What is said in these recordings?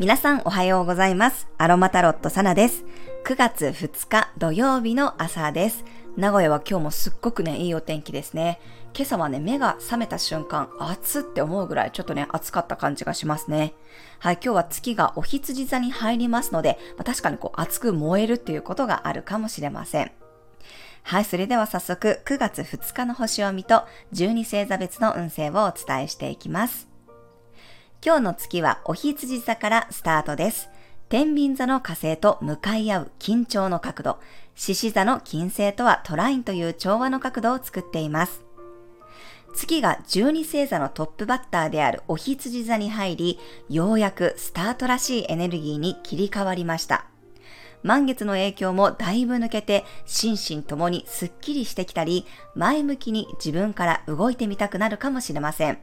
皆さんおはようございます。アロマタロットサナです。9月2日土曜日の朝です。名古屋は今日もすっごくね、いいお天気ですね。今朝はね、目が覚めた瞬間、暑って思うぐらいちょっとね、暑かった感じがしますね。はい、今日は月がお羊座に入りますので、まあ、確かにこう熱く燃えるっていうことがあるかもしれません。はい、それでは早速9月2日の星読みと12星座別の運勢をお伝えしていきます。今日の月はお羊座からスタートです。天秤座の火星と向かい合う緊張の角度、獅子座の金星とはトラインという調和の角度を作っています。月が12星座のトップバッターであるお羊座に入り、ようやくスタートらしいエネルギーに切り替わりました。満月の影響もだいぶ抜けて、心身ともにスッキリしてきたり、前向きに自分から動いてみたくなるかもしれません。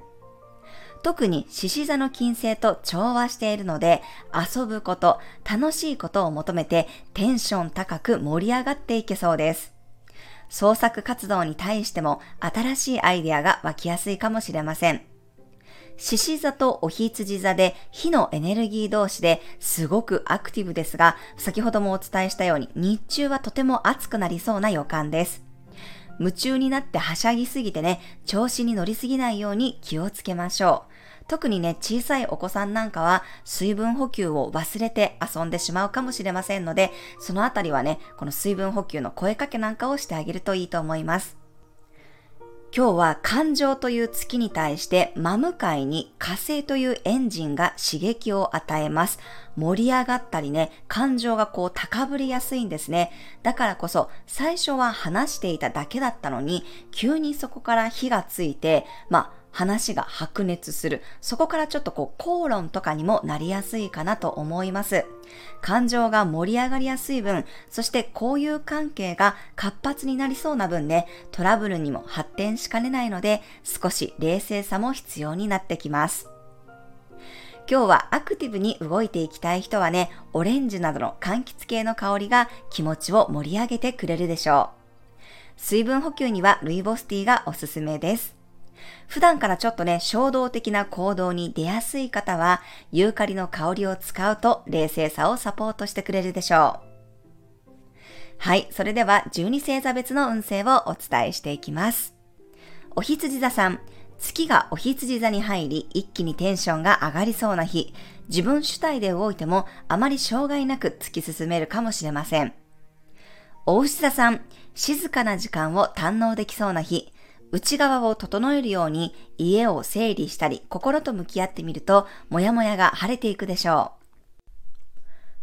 特に獅子座の金星と調和しているので、遊ぶこと、楽しいことを求めてテンション高く盛り上がっていけそうです。創作活動に対しても新しいアイデアが湧きやすいかもしれません。獅子座とお羊座で火のエネルギー同士ですごくアクティブですが、先ほどもお伝えしたように日中はとても暑くなりそうな予感です。夢中になってはしゃぎすぎてね、調子に乗りすぎないように気をつけましょう。特にね、小さいお子さんなんかは水分補給を忘れて遊んでしまうかもしれませんので、そのあたりはね、この水分補給の声かけなんかをしてあげるといいと思います。今日は感情という月に対して真向かいに火星というエンジンが刺激を与えます。盛り上がったりね、感情がこう高ぶりやすいんですね。だからこそ最初は話していただけだったのに、急にそこから火がついて、まあ話が白熱する。そこからちょっとこう口論とかにもなりやすいかなと思います。感情が盛り上がりやすい分、そして交友関係が活発になりそうな分ね、トラブルにも発展しかねないので、少し冷静さも必要になってきます。今日はアクティブに動いていきたい人はね、オレンジなどの柑橘系の香りが気持ちを盛り上げてくれるでしょう。水分補給にはルイボスティーがおすすめです。普段からちょっとね、衝動的な行動に出やすい方は、ユーカリの香りを使うと冷静さをサポートしてくれるでしょう。はい、それでは12星座別の運勢をお伝えしていきます。お羊座さん、月がお羊座に入り、一気にテンションが上がりそうな日、自分主体で動いてもあまり障害なく突き進めるかもしれません。お牛座さん、静かな時間を堪能できそうな日、内側を整えるように家を整理したり心と向き合ってみると、もやもやが晴れていくでしょう。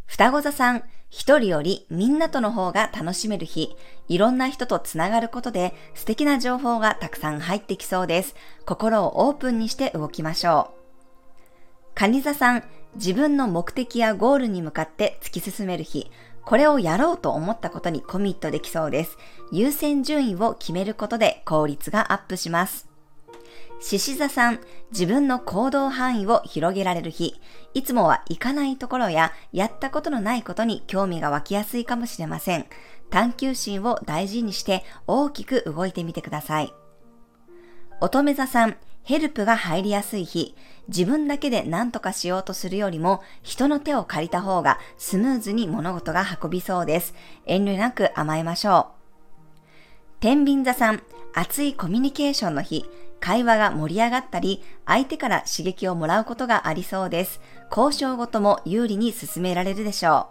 双子座さん、一人よりみんなとの方が楽しめる日、いろんな人とつながることで素敵な情報がたくさん入ってきそうです。心をオープンにして動きましょう。蟹座さん、自分の目的やゴールに向かって突き進める日、これをやろうと思ったことにコミットできそうです。優先順位を決めることで効率がアップします。獅子座さん、自分の行動範囲を広げられる日、いつもは行かないところややったことのないことに興味が湧きやすいかもしれません。探求心を大事にして大きく動いてみてください。乙女座さん、ヘルプが入りやすい日、自分だけで何とかしようとするよりも、人の手を借りた方がスムーズに物事が運びそうです。遠慮なく甘えましょう。天秤座さん、熱いコミュニケーションの日、会話が盛り上がったり、相手から刺激をもらうことがありそうです。交渉ごとも有利に進められるでしょ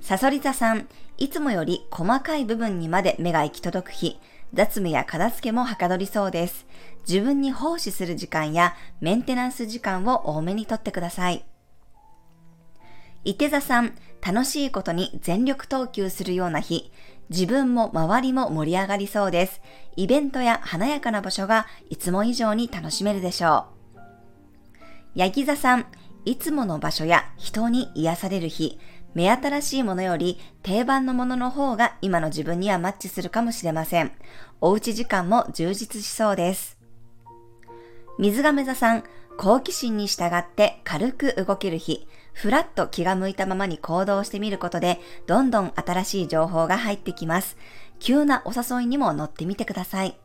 う。サソリ座さん、いつもより細かい部分にまで目が行き届く日、雑務や片付けもはかどりそうです。自分に奉仕する時間やメンテナンス時間を多めにとってください。伊手座さん、楽しいことに全力投球するような日、自分も周りも盛り上がりそうです。イベントや華やかな場所がいつも以上に楽しめるでしょう。ヤギ座さん、いつもの場所や人に癒される日、目新しいものより定番のものの方が今の自分にはマッチするかもしれません。おうち時間も充実しそうです。水亀座さん、好奇心に従って軽く動ける日、ふらっと気が向いたままに行動してみることで、どんどん新しい情報が入ってきます。急なお誘いにも乗ってみてください。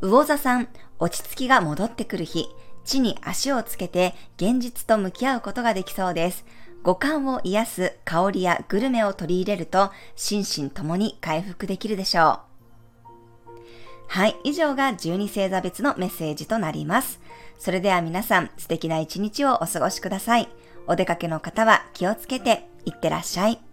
魚座さん、落ち着きが戻ってくる日、地に足をつけて現実と向き合うことができそうです。五感を癒す香りやグルメを取り入れると心身ともに回復できるでしょう。はい、以上が12星座別のメッセージとなります。それでは皆さん素敵な一日をお過ごしください。お出かけの方は気をつけていってらっしゃい。